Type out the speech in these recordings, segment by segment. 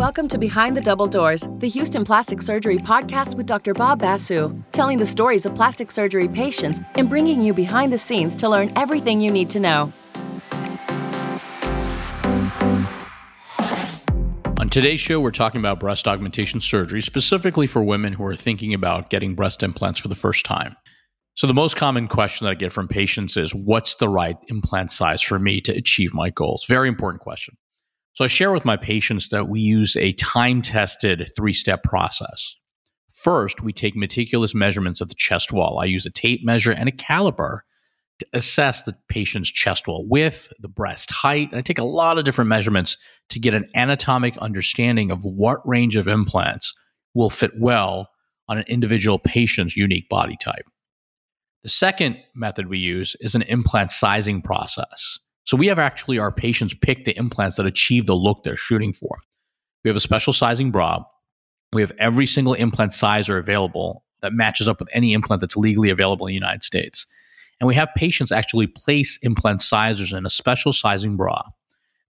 Welcome to Behind the Double Doors, the Houston Plastic Surgery podcast with Dr. Bob Basu, telling the stories of plastic surgery patients and bringing you behind the scenes to learn everything you need to know. On today's show, we're talking about breast augmentation surgery, specifically for women who are thinking about getting breast implants for the first time. So, the most common question that I get from patients is What's the right implant size for me to achieve my goals? Very important question. So I share with my patients that we use a time tested three step process. First, we take meticulous measurements of the chest wall. I use a tape measure and a caliper to assess the patient's chest wall width, the breast height. I take a lot of different measurements to get an anatomic understanding of what range of implants will fit well on an individual patient's unique body type. The second method we use is an implant sizing process. So we have actually our patients pick the implants that achieve the look they're shooting for. We have a special sizing bra. We have every single implant sizer available that matches up with any implant that's legally available in the United States. And we have patients actually place implant sizers in a special sizing bra.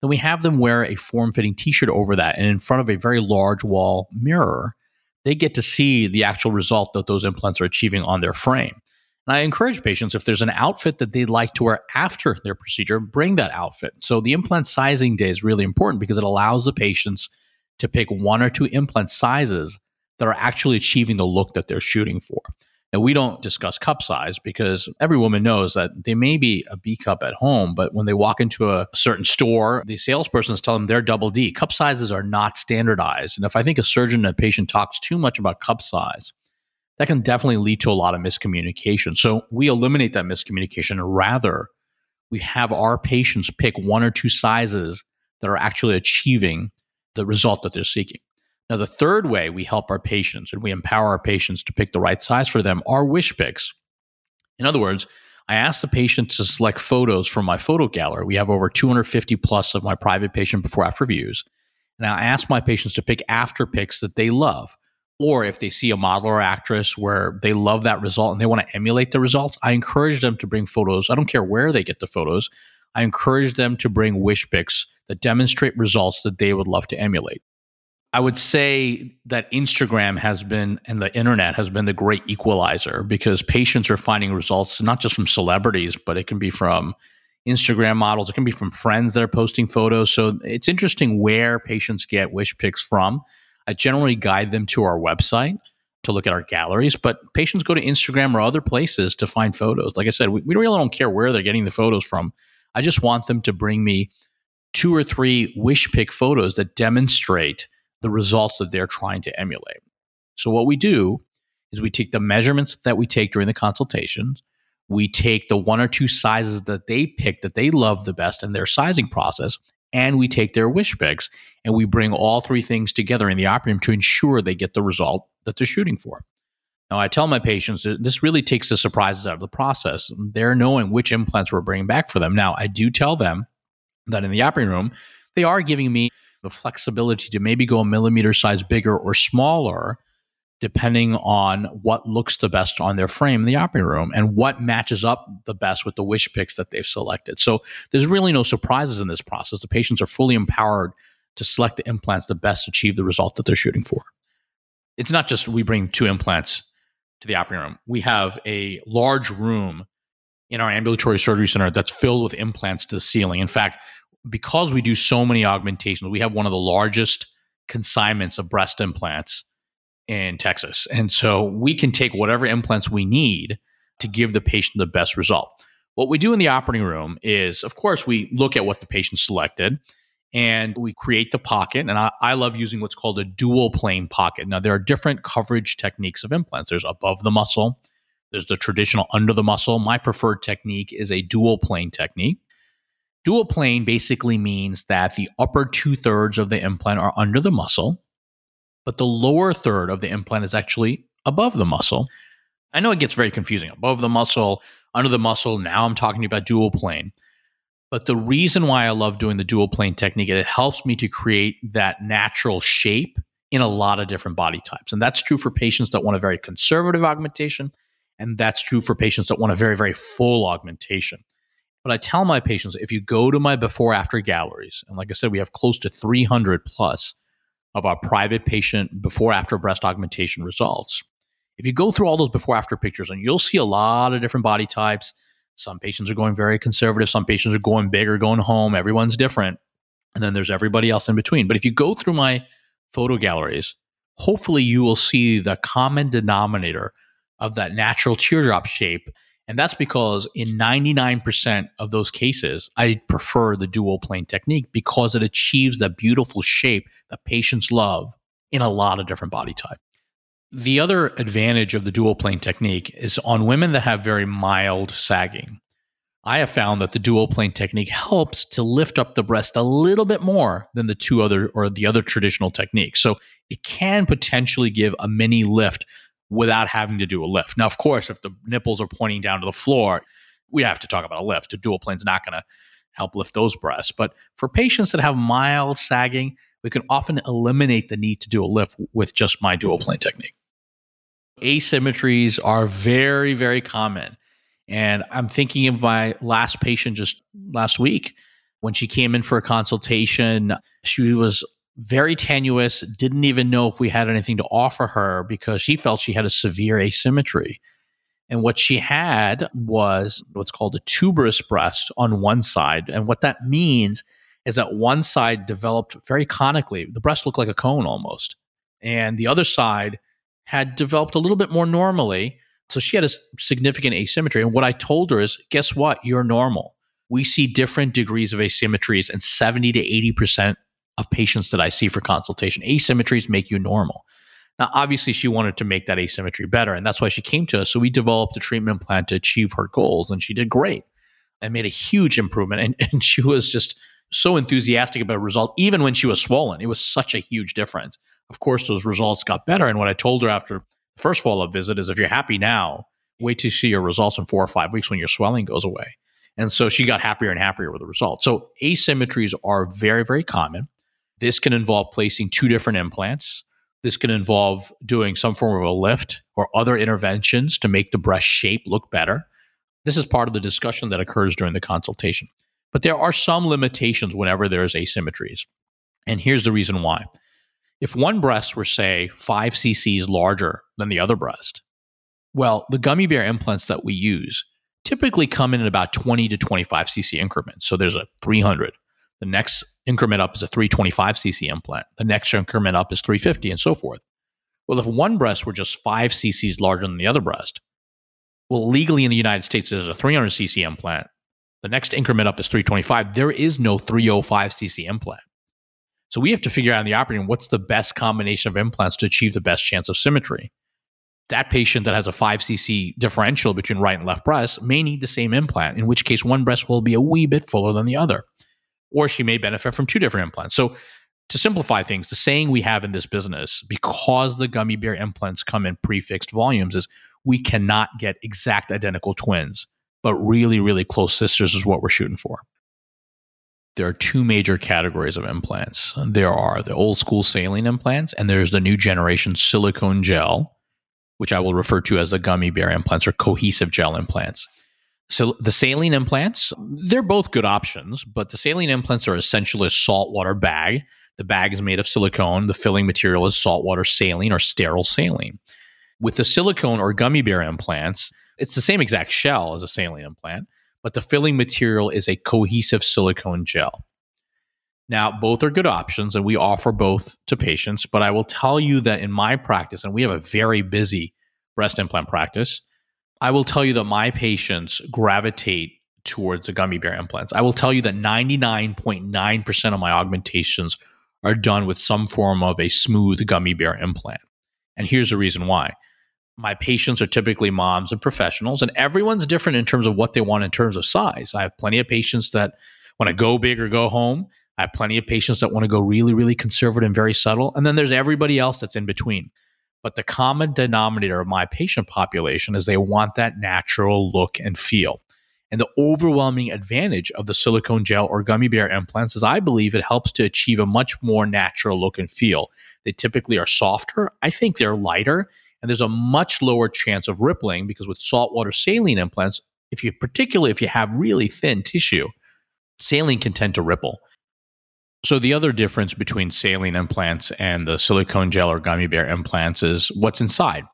Then we have them wear a form fitting t shirt over that. And in front of a very large wall mirror, they get to see the actual result that those implants are achieving on their frame. And I encourage patients if there's an outfit that they'd like to wear after their procedure, bring that outfit. So the implant sizing day is really important because it allows the patients to pick one or two implant sizes that are actually achieving the look that they're shooting for. And we don't discuss cup size because every woman knows that they may be a B cup at home, but when they walk into a certain store, the salespersons tell them they're double D. Cup sizes are not standardized. And if I think a surgeon and a patient talks too much about cup size, that can definitely lead to a lot of miscommunication. So we eliminate that miscommunication. Rather, we have our patients pick one or two sizes that are actually achieving the result that they're seeking. Now, the third way we help our patients and we empower our patients to pick the right size for them are wish picks. In other words, I ask the patient to select photos from my photo gallery. We have over 250 plus of my private patient before after views. And I ask my patients to pick after pics that they love or if they see a model or actress where they love that result and they want to emulate the results, I encourage them to bring photos. I don't care where they get the photos. I encourage them to bring wish pics that demonstrate results that they would love to emulate. I would say that Instagram has been and the internet has been the great equalizer because patients are finding results not just from celebrities, but it can be from Instagram models, it can be from friends that are posting photos. So it's interesting where patients get wish pics from. I generally guide them to our website to look at our galleries, but patients go to Instagram or other places to find photos. Like I said, we, we really don't care where they're getting the photos from. I just want them to bring me two or three wish pick photos that demonstrate the results that they're trying to emulate. So, what we do is we take the measurements that we take during the consultations, we take the one or two sizes that they pick that they love the best in their sizing process, and we take their wish picks and we bring all three things together in the operating room to ensure they get the result that they're shooting for. Now, I tell my patients that this really takes the surprises out of the process. They're knowing which implants we're bringing back for them. Now, I do tell them that in the operating room, they are giving me the flexibility to maybe go a millimeter size bigger or smaller depending on what looks the best on their frame in the operating room and what matches up the best with the wish picks that they've selected. So there's really no surprises in this process. The patients are fully empowered to select the implants that best achieve the result that they're shooting for. It's not just we bring two implants to the operating room. We have a large room in our ambulatory surgery center that's filled with implants to the ceiling. In fact, because we do so many augmentations, we have one of the largest consignments of breast implants in Texas. And so we can take whatever implants we need to give the patient the best result. What we do in the operating room is, of course, we look at what the patient selected and we create the pocket. And I, I, love using what's called a dual plane pocket. Now, there are different coverage techniques of implants. There's above the muscle, there's the traditional under the muscle. My preferred technique is a dual plane technique. Dual plane basically means that the upper two thirds of the implant are under the muscle but the lower third of the implant is actually above the muscle. I know it gets very confusing. Above the muscle, under the muscle. Now I'm talking about dual plane. But the reason why I love doing the dual plane technique it helps me to create that natural shape in a lot of different body types. And that's true for patients that want a very conservative augmentation. And that's true for patients that want a very, very full augmentation. But I tell my patients if you go to my before after galleries, and like I said, we have close to 300 plus, of our private patient before after breast augmentation results. If you go through all those before after pictures, and you'll see a lot of different body types. Some patients are going very conservative, some patients are going big or going home. Everyone's different. And then there's everybody else in between. But if you go through my photo galleries, hopefully you will see the common denominator of that natural teardrop shape. And that's because in 99% of those cases, I prefer the dual plane technique because it achieves that beautiful shape that patients love in a lot of different body types. The other advantage of the dual plane technique is on women that have very mild sagging. I have found that the dual plane technique helps to lift up the breast a little bit more than the two other or the other traditional techniques. So it can potentially give a mini lift without having to do a lift. Now, of course, if the nipples are pointing down to the floor, we have to talk about a lift. A dual plane is not going to help lift those breasts. But for patients that have mild sagging, we can often eliminate the need to do a lift with just my dual plane technique. Asymmetries are very, very common. And I'm thinking of my last patient just last week when she came in for a consultation. She was very tenuous, didn't even know if we had anything to offer her because she felt she had a severe asymmetry. And what she had was what's called a tuberous breast on one side. And what that means is that one side developed very conically. The breast looked like a cone almost. And the other side had developed a little bit more normally so she had a significant asymmetry. And what I told her is, guess what? You're normal. We see different degrees of asymmetries and 70 to 80% of patients that I see for consultation. Asymmetries make you normal. Now, obviously, she wanted to make that asymmetry better, and that's why she came to us. So we developed a treatment plan to achieve her goals, and she did great and made a huge improvement. And, and she was just so enthusiastic about the result, even when she was swollen. It was such a huge difference. Of course, those results got better. And what I told her after the first follow up visit is if you're happy now, wait to see your results in four or five weeks when your swelling goes away. And so she got happier and happier with the results. So asymmetries are very, very common. This can involve placing two different implants. This can involve doing some form of a lift or other interventions to make the breast shape look better. This is part of the discussion that occurs during the consultation. But there are some limitations whenever there's asymmetries. And here's the reason why. If one breast were, say, 5 cc's larger than the other breast, well, the gummy bear implants that we use typically come in at about 20 to 25 cc increments. So there's a 300. The next increment up is a 325 cc implant. The next increment up is 350 and so forth. Well, if one breast were just 5 cc's larger than the other breast, well, legally in the United States, there's a 300 cc implant. The next increment up is 325. There is no 305 cc implant. So we have to figure out in the operating room what's the best combination of implants to achieve the best chance of symmetry. That patient that has a 5cc differential between right and left breast may need the same implant, in which case one breast will be a wee bit fuller than the other. Or she may benefit from two different implants. So to simplify things, the saying we have in this business, because the gummy bear implants come in prefixed volumes, is we cannot get exact identical twins, but really, really close sisters is what we're shooting for there are two major categories of implants. There are the old school saline implants, and there's the new generation silicone gel, which I will refer to as the gummy bear implants or cohesive gel implants. So the saline implants, they're both good options, but the saline implants are essentially a saltwater bag. The bag is made of silicone. The filling material is saltwater saline or sterile saline. With the silicone or gummy bear implants, it's the same exact shell as a saline implant, but the filling material is a cohesive silicone gel. Now, both are good options, and we offer both to patients. But I will tell you that in my practice, and we have a very busy breast implant practice, I will tell you that my patients gravitate towards the gummy bear implants. I will tell you that 99.9% of my augmentations are done with some form of a smooth gummy bear implant. And here's the reason why my patients are typically moms and professionals, and everyone's different in terms of what they want in terms of size. I have plenty of patients that want to go big or go home. I have plenty of patients that want to go really, really conservative and very subtle. And then there's everybody else that's in between. But the common denominator of my patient population is they want that natural look and feel. And the overwhelming advantage of the silicone gel or gummy bear implants is I believe it helps to achieve a much more natural look and feel. They typically are softer. I think they're lighter and there's a much lower chance of rippling because with saltwater saline implants, if you particularly if you have really thin tissue, saline can tend to ripple. So, the other difference between saline implants and the silicone gel or gummy bear implants is what's inside.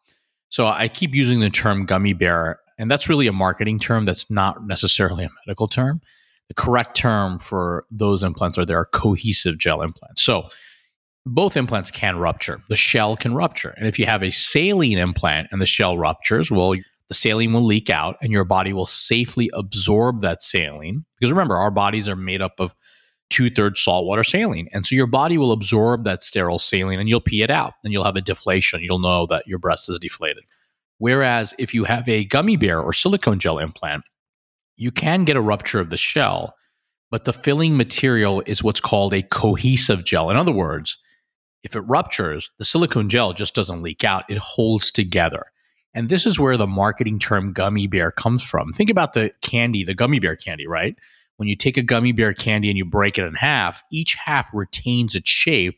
So, I keep using the term gummy bear, and that's really a marketing term that's not necessarily a medical term. The correct term for those implants are their cohesive gel implants. So, both implants can rupture. The shell can rupture. And if you have a saline implant and the shell ruptures, well, the saline will leak out and your body will safely absorb that saline. Because remember, our bodies are made up of two thirds saltwater saline. And so your body will absorb that sterile saline and you'll pee it out and you'll have a deflation. You'll know that your breast is deflated. Whereas if you have a gummy bear or silicone gel implant, you can get a rupture of the shell, but the filling material is what's called a cohesive gel. In other words, if it ruptures, the silicone gel just doesn't leak out, it holds together. And this is where the marketing term gummy bear comes from. Think about the candy, the gummy bear candy, right? When you take a gummy bear candy and you break it in half, each half retains its shape.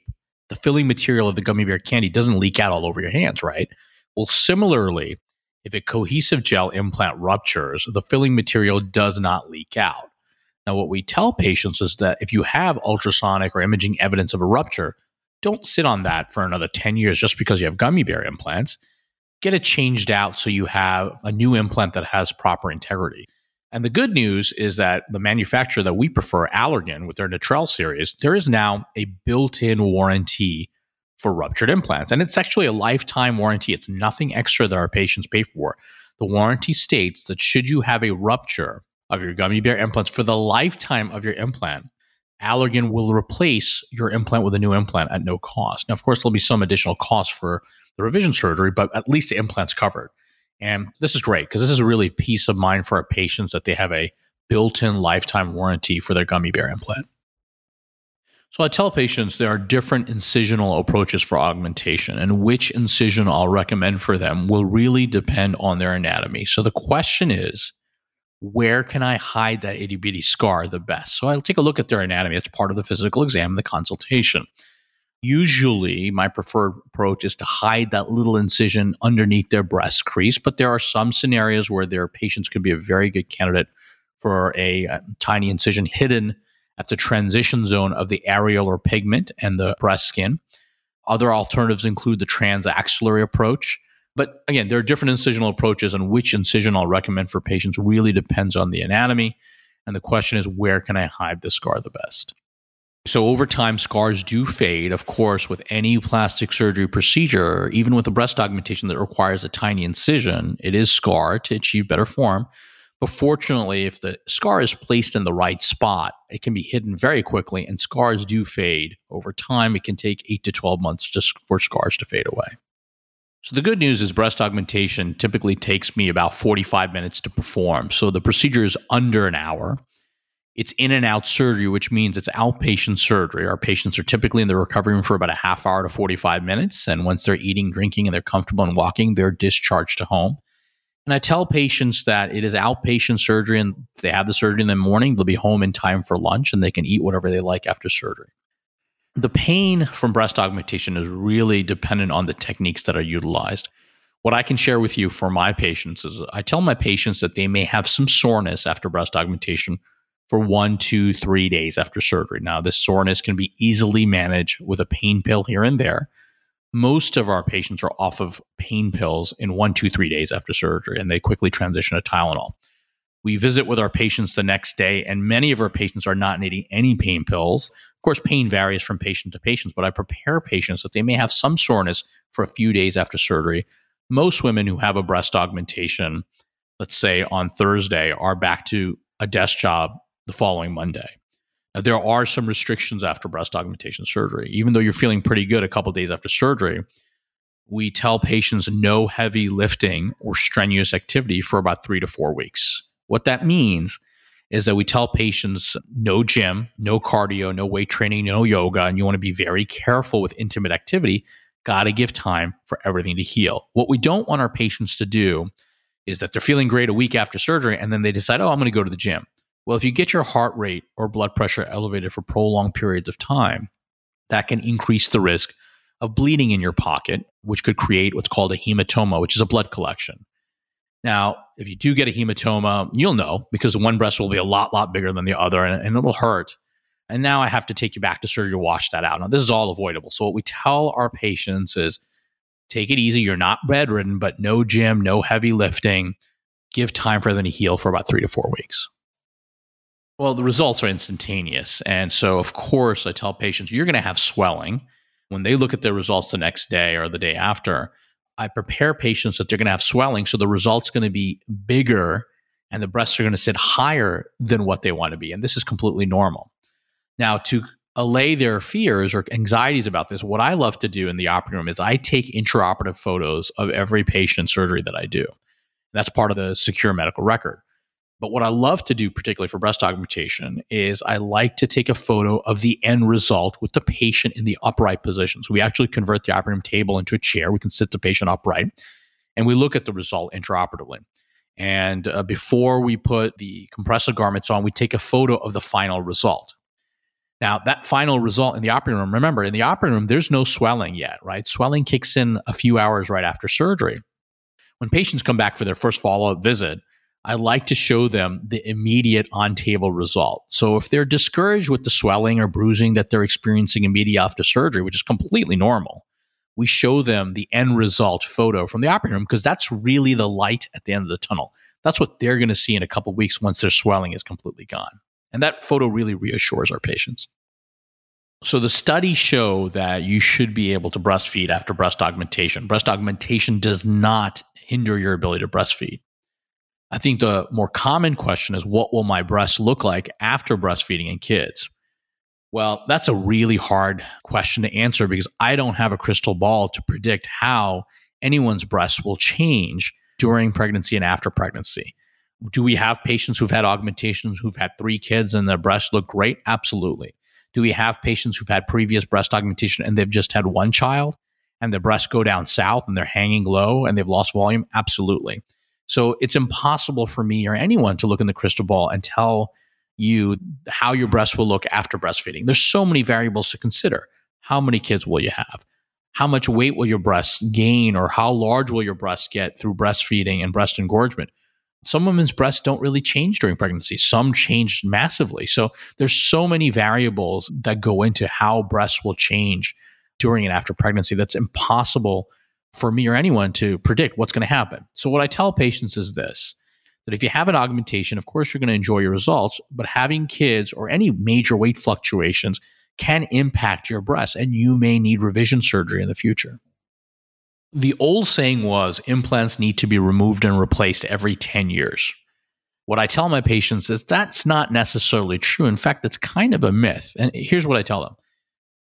The filling material of the gummy bear candy doesn't leak out all over your hands, right? Well, similarly, if a cohesive gel implant ruptures, the filling material does not leak out. Now, what we tell patients is that if you have ultrasonic or imaging evidence of a rupture, don't sit on that for another 10 years just because you have gummy bear implants. Get it changed out so you have a new implant that has proper integrity. And the good news is that the manufacturer that we prefer, Allergan, with their Natrelle series, there is now a built in warranty for ruptured implants. And it's actually a lifetime warranty. It's nothing extra that our patients pay for. The warranty states that should you have a rupture of your gummy bear implants for the lifetime of your implant, Allergan will replace your implant with a new implant at no cost. Now, of course, there'll be some additional cost for the revision surgery, but at least the implant's covered. And this is great because this is really peace of mind for our patients that they have a built in lifetime warranty for their gummy bear implant. So I tell patients there are different incisional approaches for augmentation, and which incision I'll recommend for them will really depend on their anatomy. So the question is, where can I hide that itty bitty scar the best? So I'll take a look at their anatomy. It's part of the physical exam, the consultation. Usually, my preferred approach is to hide that little incision underneath their breast crease, but there are some scenarios where their patients could be a very good candidate for a, a tiny incision hidden at the transition zone of the areolar pigment and the breast skin. Other alternatives include the transaxillary approach. But again, there are different incisional approaches, and which incision I'll recommend for patients really depends on the anatomy. And the question is, where can I hide the scar the best? So over time, scars do fade. Of course, with any plastic surgery procedure, even with a breast augmentation that requires a tiny incision, it is scarred to achieve better form. But fortunately, if the scar is placed in the right spot, it can be hidden very quickly, and scars do fade. Over time, it can take 8 to 12 months just for scars to fade away. So, the good news is breast augmentation typically takes me about 45 minutes to perform. So, the procedure is under an hour. It's in and out surgery, which means it's outpatient surgery. Our patients are typically in the recovery room for about a half hour to 45 minutes. And once they're eating, drinking, and they're comfortable and walking, they're discharged to home. And I tell patients that it is outpatient surgery, and if they have the surgery in the morning, they'll be home in time for lunch and they can eat whatever they like after surgery. The pain from breast augmentation is really dependent on the techniques that are utilized. What I can share with you for my patients is I tell my patients that they may have some soreness after breast augmentation for one, two, three days after surgery. Now, this soreness can be easily managed with a pain pill here and there. Most of our patients are off of pain pills in one, two, three days after surgery, and they quickly transition to Tylenol. We visit with our patients the next day, and many of our patients are not needing any pain pills. Of course, pain varies from patient to patient, but I prepare patients that they may have some soreness for a few days after surgery. Most women who have a breast augmentation, let's say on Thursday, are back to a desk job the following Monday. Now, there are some restrictions after breast augmentation surgery. Even though you're feeling pretty good a couple days after surgery, we tell patients no heavy lifting or strenuous activity for about three to four weeks. What that means is that we tell patients no gym, no cardio, no weight training, no yoga, and you want to be very careful with intimate activity. Got to give time for everything to heal. What we don't want our patients to do is that they're feeling great a week after surgery and then they decide, oh, I'm going to go to the gym. Well, if you get your heart rate or blood pressure elevated for prolonged periods of time, that can increase the risk of bleeding in your pocket, which could create what's called a hematoma, which is a blood collection. Now, if you do get a hematoma, you'll know because one breast will be a lot, lot bigger than the other and, and it'll hurt. And now I have to take you back to surgery to wash that out. Now, this is all avoidable. So, what we tell our patients is take it easy. You're not bedridden, but no gym, no heavy lifting. Give time for them to heal for about three to four weeks. Well, the results are instantaneous. And so, of course, I tell patients you're going to have swelling. When they look at their results the next day or the day after, I prepare patients that they're going to have swelling. So the result's going to be bigger and the breasts are going to sit higher than what they want to be. And this is completely normal. Now, to allay their fears or anxieties about this, what I love to do in the operating room is I take intraoperative photos of every patient surgery that I do. That's part of the secure medical record. But what I love to do, particularly for breast augmentation, is I like to take a photo of the end result with the patient in the upright position. So we actually convert the operating table into a chair. We can sit the patient upright and we look at the result intraoperatively. And uh, before we put the compressive garments on, we take a photo of the final result. Now, that final result in the operating room, remember, in the operating room, there's no swelling yet, right? Swelling kicks in a few hours right after surgery. When patients come back for their first follow up visit, I like to show them the immediate on table result. So if they're discouraged with the swelling or bruising that they're experiencing immediately after surgery, which is completely normal, we show them the end result photo from the operating room because that's really the light at the end of the tunnel. That's what they're going to see in a couple weeks once their swelling is completely gone. And that photo really reassures our patients. So the studies show that you should be able to breastfeed after breast augmentation. Breast augmentation does not hinder your ability to breastfeed. I think the more common question is what will my breast look like after breastfeeding in kids? Well, that's a really hard question to answer because I don't have a crystal ball to predict how anyone's breasts will change during pregnancy and after pregnancy. Do we have patients who've had augmentations who've had three kids and their breasts look great? Absolutely. Do we have patients who've had previous breast augmentation and they've just had one child and their breasts go down south and they're hanging low and they've lost volume? Absolutely. So it's impossible for me or anyone to look in the crystal ball and tell you how your breast will look after breastfeeding. There's so many variables to consider. How many kids will you have? How much weight will your breasts gain or how large will your breasts get through breastfeeding and breast engorgement? Some women's breasts don't really change during pregnancy. Some change massively. So there's so many variables that go into how breasts will change during and after pregnancy that's impossible for me or anyone to predict what's going to happen. So, what I tell patients is this that if you have an augmentation, of course, you're going to enjoy your results, but having kids or any major weight fluctuations can impact your breasts, and you may need revision surgery in the future. The old saying was implants need to be removed and replaced every 10 years. What I tell my patients is that's not necessarily true. In fact, that's kind of a myth. And here's what I tell them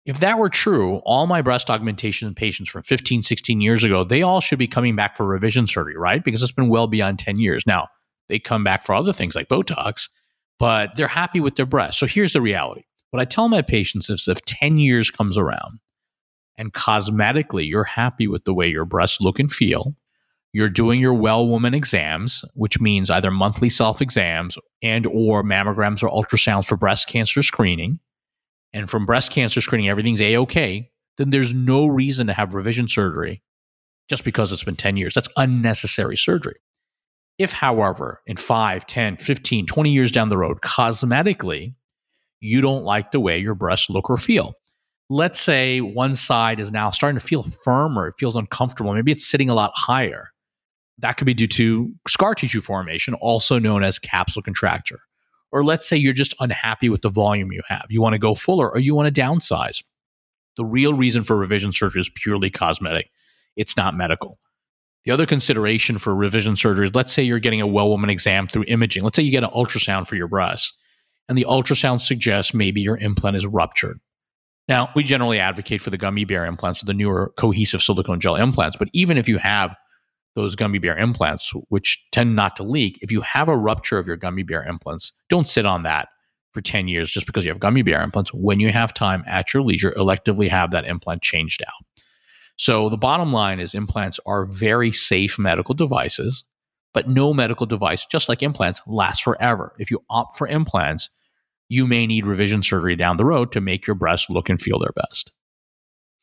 if that were true, all my breast augmentation patients from 15, 16 years ago, they all should be coming back for revision surgery, right? Because it's been well beyond 10 years. Now, they come back for other things like Botox, but they're happy with their breast. So here's the reality. What I tell my patients is if 10 years comes around and cosmetically you're happy with the way your breasts look and feel, you're doing your well woman exams, which means either monthly self exams and or mammograms or ultrasounds for breast cancer screening, and from breast cancer screening, everything's A OK, then there's no reason to have revision surgery just because it's been 10 years. That's unnecessary surgery. If, however, in 5, 10, 15, 20 years down the road, cosmetically, you don't like the way your breasts look or feel. Let's say one side is now starting to feel firmer, it feels uncomfortable, maybe it's sitting a lot higher. That could be due to scar tissue formation, also known as capsule contracture. Or let's say you're just unhappy with the volume you have. You want to go fuller or you want to downsize. The real reason for revision surgery is purely cosmetic, it's not medical. The other consideration for revision surgery is let's say you're getting a well woman exam through imaging. Let's say you get an ultrasound for your breast, and the ultrasound suggests maybe your implant is ruptured. Now, we generally advocate for the gummy bear implants or the newer cohesive silicone gel implants, but even if you have those gummy bear implants, which tend not to leak, if you have a rupture of your gummy bear implants, don't sit on that for 10 years just because you have gummy bear implants. When you have time at your leisure, electively have that implant changed out. So the bottom line is implants are very safe medical devices, but no medical device, just like implants, lasts forever. If you opt for implants, you may need revision surgery down the road to make your breasts look and feel their best.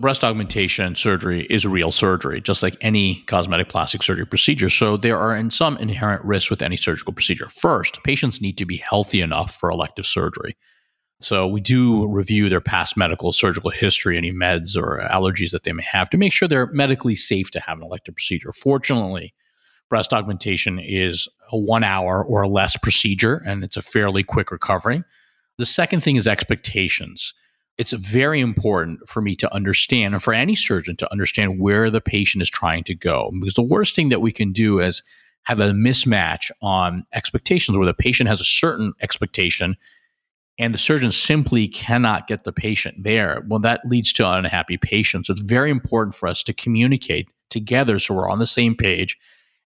Breast augmentation surgery is real surgery, just like any cosmetic plastic surgery procedure. So there are in some inherent risks with any surgical procedure. First, patients need to be healthy enough for elective surgery. So we do review their past medical, surgical history, any meds or allergies that they may have to make sure they're medically safe to have an elective procedure. Fortunately, breast augmentation is a one hour or less procedure, and it's a fairly quick recovery. The second thing is expectations. It's very important for me to understand, and for any surgeon to understand where the patient is trying to go. Because the worst thing that we can do is have a mismatch on expectations where the patient has a certain expectation and the surgeon simply cannot get the patient there. Well, that leads to unhappy patients. So it's very important for us to communicate together so we're on the same page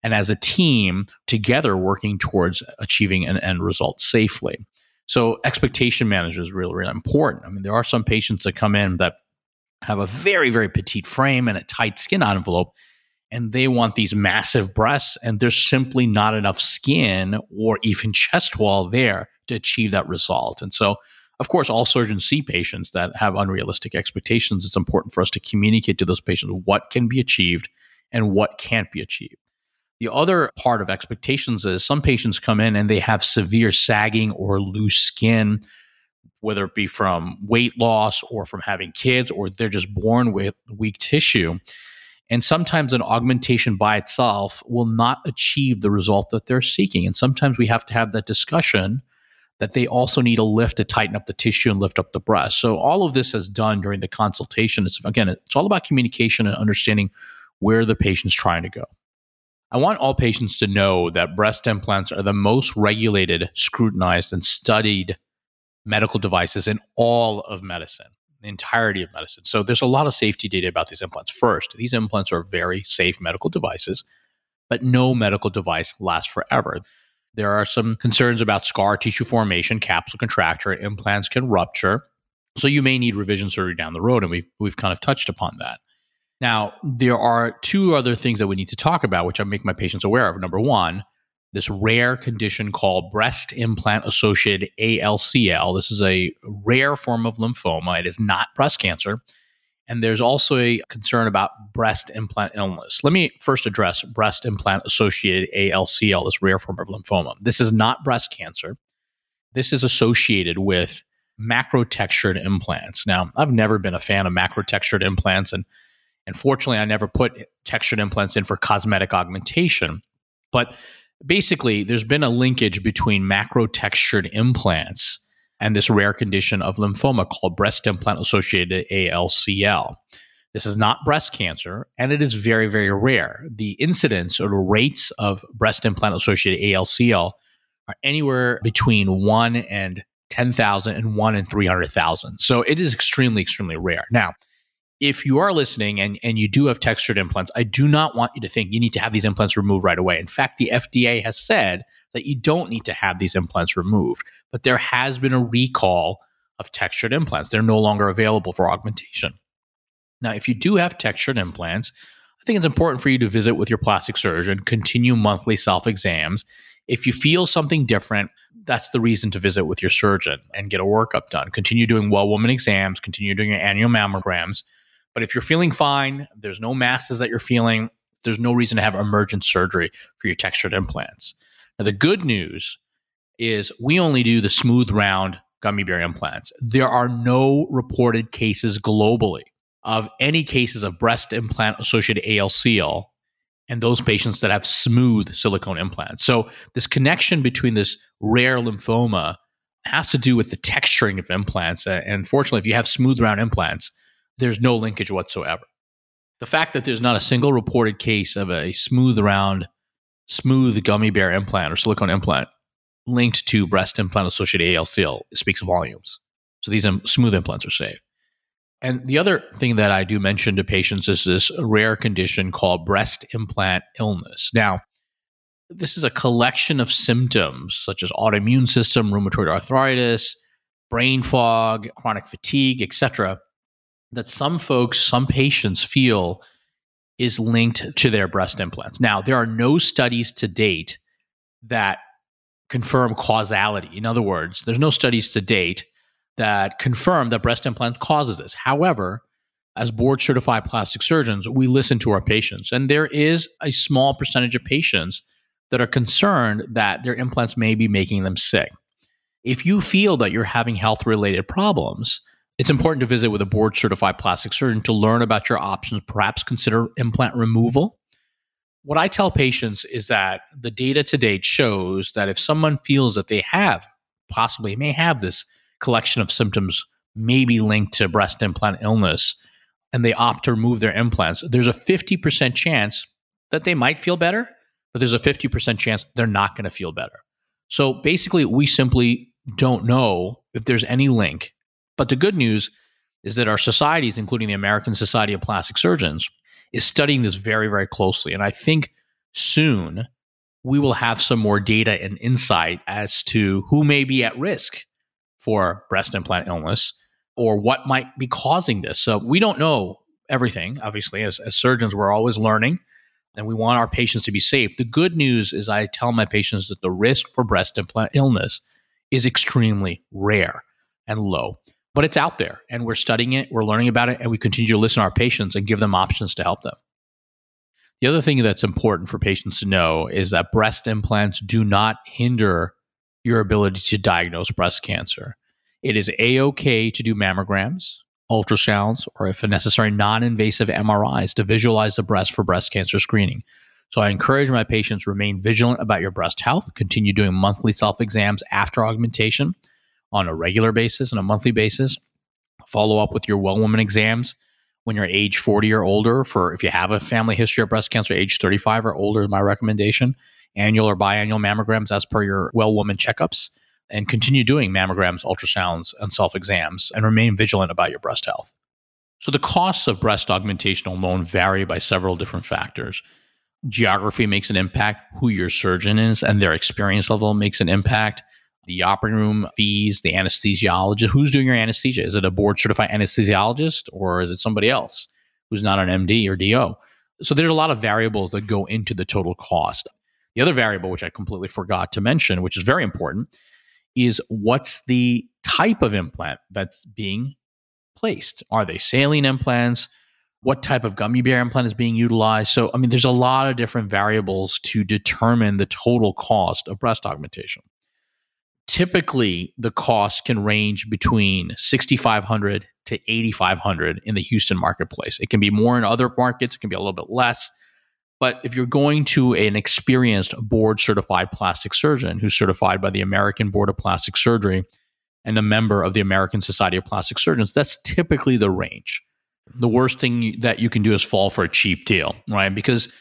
and as a team together working towards achieving an end result safely. So expectation management is really, really important. I mean, there are some patients that come in that have a very, very petite frame and a tight skin envelope, and they want these massive breasts, and there's simply not enough skin or even chest wall there to achieve that result. And so, of course, all surgeons see patients that have unrealistic expectations. It's important for us to communicate to those patients what can be achieved and what can't be achieved. The other part of expectations is some patients come in and they have severe sagging or loose skin, whether it be from weight loss or from having kids, or they're just born with weak tissue. And sometimes an augmentation by itself will not achieve the result that they're seeking. And sometimes we have to have that discussion that they also need a lift to tighten up the tissue and lift up the breast. So all of this is done during the consultation. It's again, it's all about communication and understanding where the patient's trying to go. I want all patients to know that breast implants are the most regulated, scrutinized, and studied medical devices in all of medicine, the entirety of medicine. So there's a lot of safety data about these implants. First, these implants are very safe medical devices, but no medical device lasts forever. There are some concerns about scar tissue formation, capsule contracture, implants can rupture. So you may need revision surgery down the road, and we've, we've kind of touched upon that. Now, there are two other things that we need to talk about, which I make my patients aware of. Number one, this rare condition called breast implant associated ALCL. This is a rare form of lymphoma. It is not breast cancer. And there's also a concern about breast implant illness. Let me first address breast implant associated ALCL, this rare form of lymphoma. This is not breast cancer. This is associated with macro textured implants. Now, I've never been a fan of macro textured implants, and and fortunately, I never put textured implants in for cosmetic augmentation. But basically, there's been a linkage between macro textured implants and this rare condition of lymphoma called breast implant associated ALCL. This is not breast cancer, and it is very, very rare. The incidence or the rates of breast implant associated ALCL are anywhere between 1 and 10,000 and 1 in 300,000. So it is extremely, extremely rare. Now, if you are listening and, and you do have textured implants, I do not want you to think you need to have these implants removed right away. In fact, the FDA has said that you don't need to have these implants removed, but there has been a recall of textured implants. They're no longer available for augmentation. Now, if you do have textured implants, I think it's important for you to visit with your plastic surgeon, continue monthly self exams. If you feel something different, that's the reason to visit with your surgeon and get a workup done. Continue doing well woman exams, continue doing your annual mammograms but if you're feeling fine, there's no masses that you're feeling, there's no reason to have emergent surgery for your textured implants. Now, the good news is we only do the smooth round gummy bear implants. There are no reported cases globally of any cases of breast implant associated ALCL and those patients that have smooth silicone implants. So, this connection between this rare lymphoma has to do with the texturing of implants. And fortunately, if you have smooth round implants, there's no linkage whatsoever. The fact that there's not a single reported case of a smooth round, smooth gummy bear implant or silicone implant linked to breast implant associated ALCL speaks volumes. So these smooth implants are safe. And the other thing that I do mention to patients is this rare condition called breast implant illness. Now, this is a collection of symptoms such as autoimmune system, rheumatoid arthritis, brain fog, chronic fatigue, etc that some folks, some patients feel is linked to their breast implants. Now, there are no studies to date that confirm causality. In other words, there's no studies to date that confirm that breast implant causes this. However, as board certified plastic surgeons, we listen to our patients, and there is a small percentage of patients that are concerned that their implants may be making them sick. If you feel that you're having health related problems, it's important to visit with a board certified plastic surgeon to learn about your options, perhaps consider implant removal. What I tell patients is that the data to date shows that if someone feels that they have, possibly may have this collection of symptoms, maybe linked to breast implant illness, and they opt to remove their implants, there's a 50% chance that they might feel better, but there's a 50% chance they're not going to feel better. So basically, we simply don't know if there's any link but the good news is that our societies, including the American Society of Plastic Surgeons, is studying this very, very closely. And I think soon we will have some more data and insight as to who may be at risk for breast implant illness or what might be causing this. So we don't know everything. Obviously, as, as surgeons, we're always learning and we want our patients to be safe. The good news is I tell my patients that the risk for breast implant illness is extremely rare and low but it's out there and we're studying it, we're learning about it, and we continue to listen to our patients and give them options to help them. The other thing that's important for patients to know is that breast implants do not hinder your ability to diagnose breast cancer. It is A OK to do mammograms, ultrasounds, or if necessary, non invasive MRIs to visualize the breast for breast cancer screening. So I encourage my patients remain vigilant about your breast health, continue doing monthly self exams after augmentation on a regular basis, on a monthly basis. Follow up with your well woman exams when you're age 40 or older for if you have a family history of breast cancer, age 35 or older is my recommendation. Annual or biannual mammograms as per your well woman checkups and continue doing mammograms, ultrasounds, and self exams and remain vigilant about your breast health. So, the costs of breast augmentation alone vary by several different factors. Geography makes an impact, who your surgeon is, and their experience level makes an impact the operating room fees, the anesthesiologist. Who's doing your anesthesia? Is it a board certified anesthesiologist or is it somebody else who's not an MD or DO? So there's a lot of variables that go into the total cost. The other variable, which I completely forgot to mention, which is very important, is what's the type of implant that's being placed? Are they saline implants? What type of gummy bear implant is being utilized? So, I mean, there's a lot of different variables to determine the total cost of breast augmentation typically the cost can range between 6500 to 8500 in the Houston marketplace. It can be more in other markets, it can be a little bit less. But if you're going to an experienced board certified plastic surgeon who's certified by the American Board of Plastic Surgery and a member of the American Society of Plastic Surgeons, that's typically the range. The worst thing that you can do is fall for a cheap deal, right? Because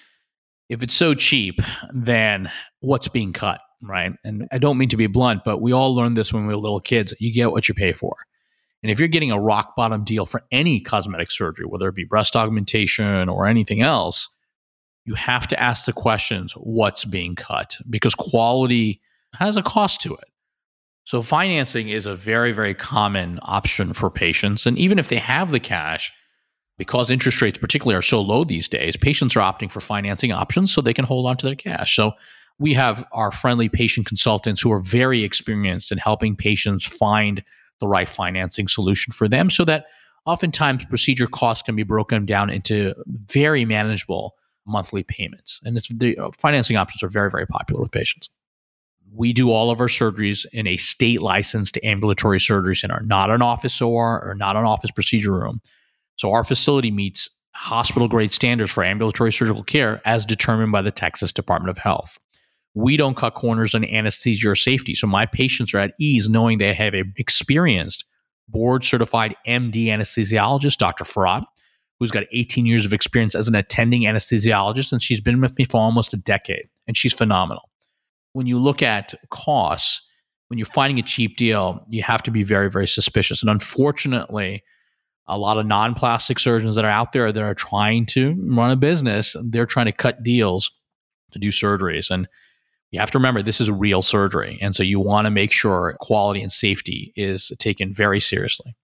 if it's so cheap, then what's being cut? Right? And I don't mean to be blunt, but we all learned this when we were little kids. You get what you pay for. And if you're getting a rock bottom deal for any cosmetic surgery, whether it be breast augmentation or anything else, you have to ask the questions what's being cut because quality has a cost to it. So, financing is a very, very common option for patients. And even if they have the cash, because interest rates, particularly, are so low these days, patients are opting for financing options so they can hold on to their cash. So, we have our friendly patient consultants who are very experienced in helping patients find the right financing solution for them so that oftentimes procedure costs can be broken down into very manageable monthly payments. And it's the uh, financing options are very, very popular with patients. We do all of our surgeries in a state licensed ambulatory surgery center, not an office OR or not an office procedure room. So our facility meets hospital grade standards for ambulatory surgical care as determined by the Texas Department of Health we don't cut corners on anesthesia or safety. So my patients are at ease knowing they have an experienced board certified MD anesthesiologist, Dr. Farad, who's got 18 years of experience as an attending anesthesiologist. And she's been with me for almost a decade, and she's phenomenal. When you look at costs, when you're finding a cheap deal, you have to be very, very suspicious. And unfortunately, a lot of non plastic surgeons that are out there that are trying to run a business, they're trying to cut deals to do surgeries. And you have to remember this is a real surgery. And so you want to make sure quality and safety is taken very seriously.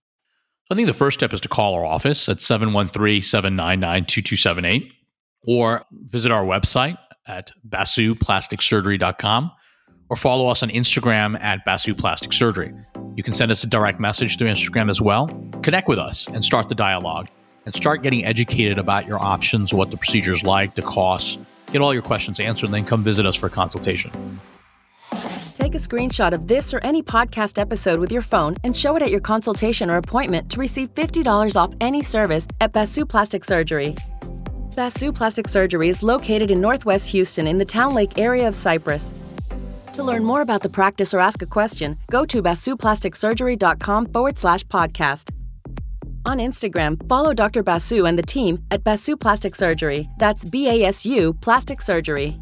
So I think the first step is to call our office at 713 799 2278 or visit our website at basuplasticsurgery.com or follow us on Instagram at Basu Plastic Surgery. You can send us a direct message through Instagram as well. Connect with us and start the dialogue and start getting educated about your options, what the procedure is like, the costs, get all your questions answered, and then come visit us for a consultation. Take a screenshot of this or any podcast episode with your phone and show it at your consultation or appointment to receive $50 off any service at Basu Plastic Surgery. Basu Plastic Surgery is located in Northwest Houston in the Towne Lake area of Cypress. To learn more about the practice or ask a question, go to basuplasticsurgery.com forward slash podcast. On Instagram, follow Dr. Basu and the team at Basu Plastic Surgery. That's B A S U Plastic Surgery.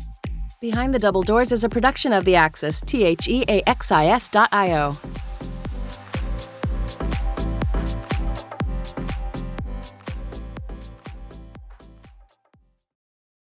Behind the Double Doors is a production of The Axis, T H E A X I S dot I O.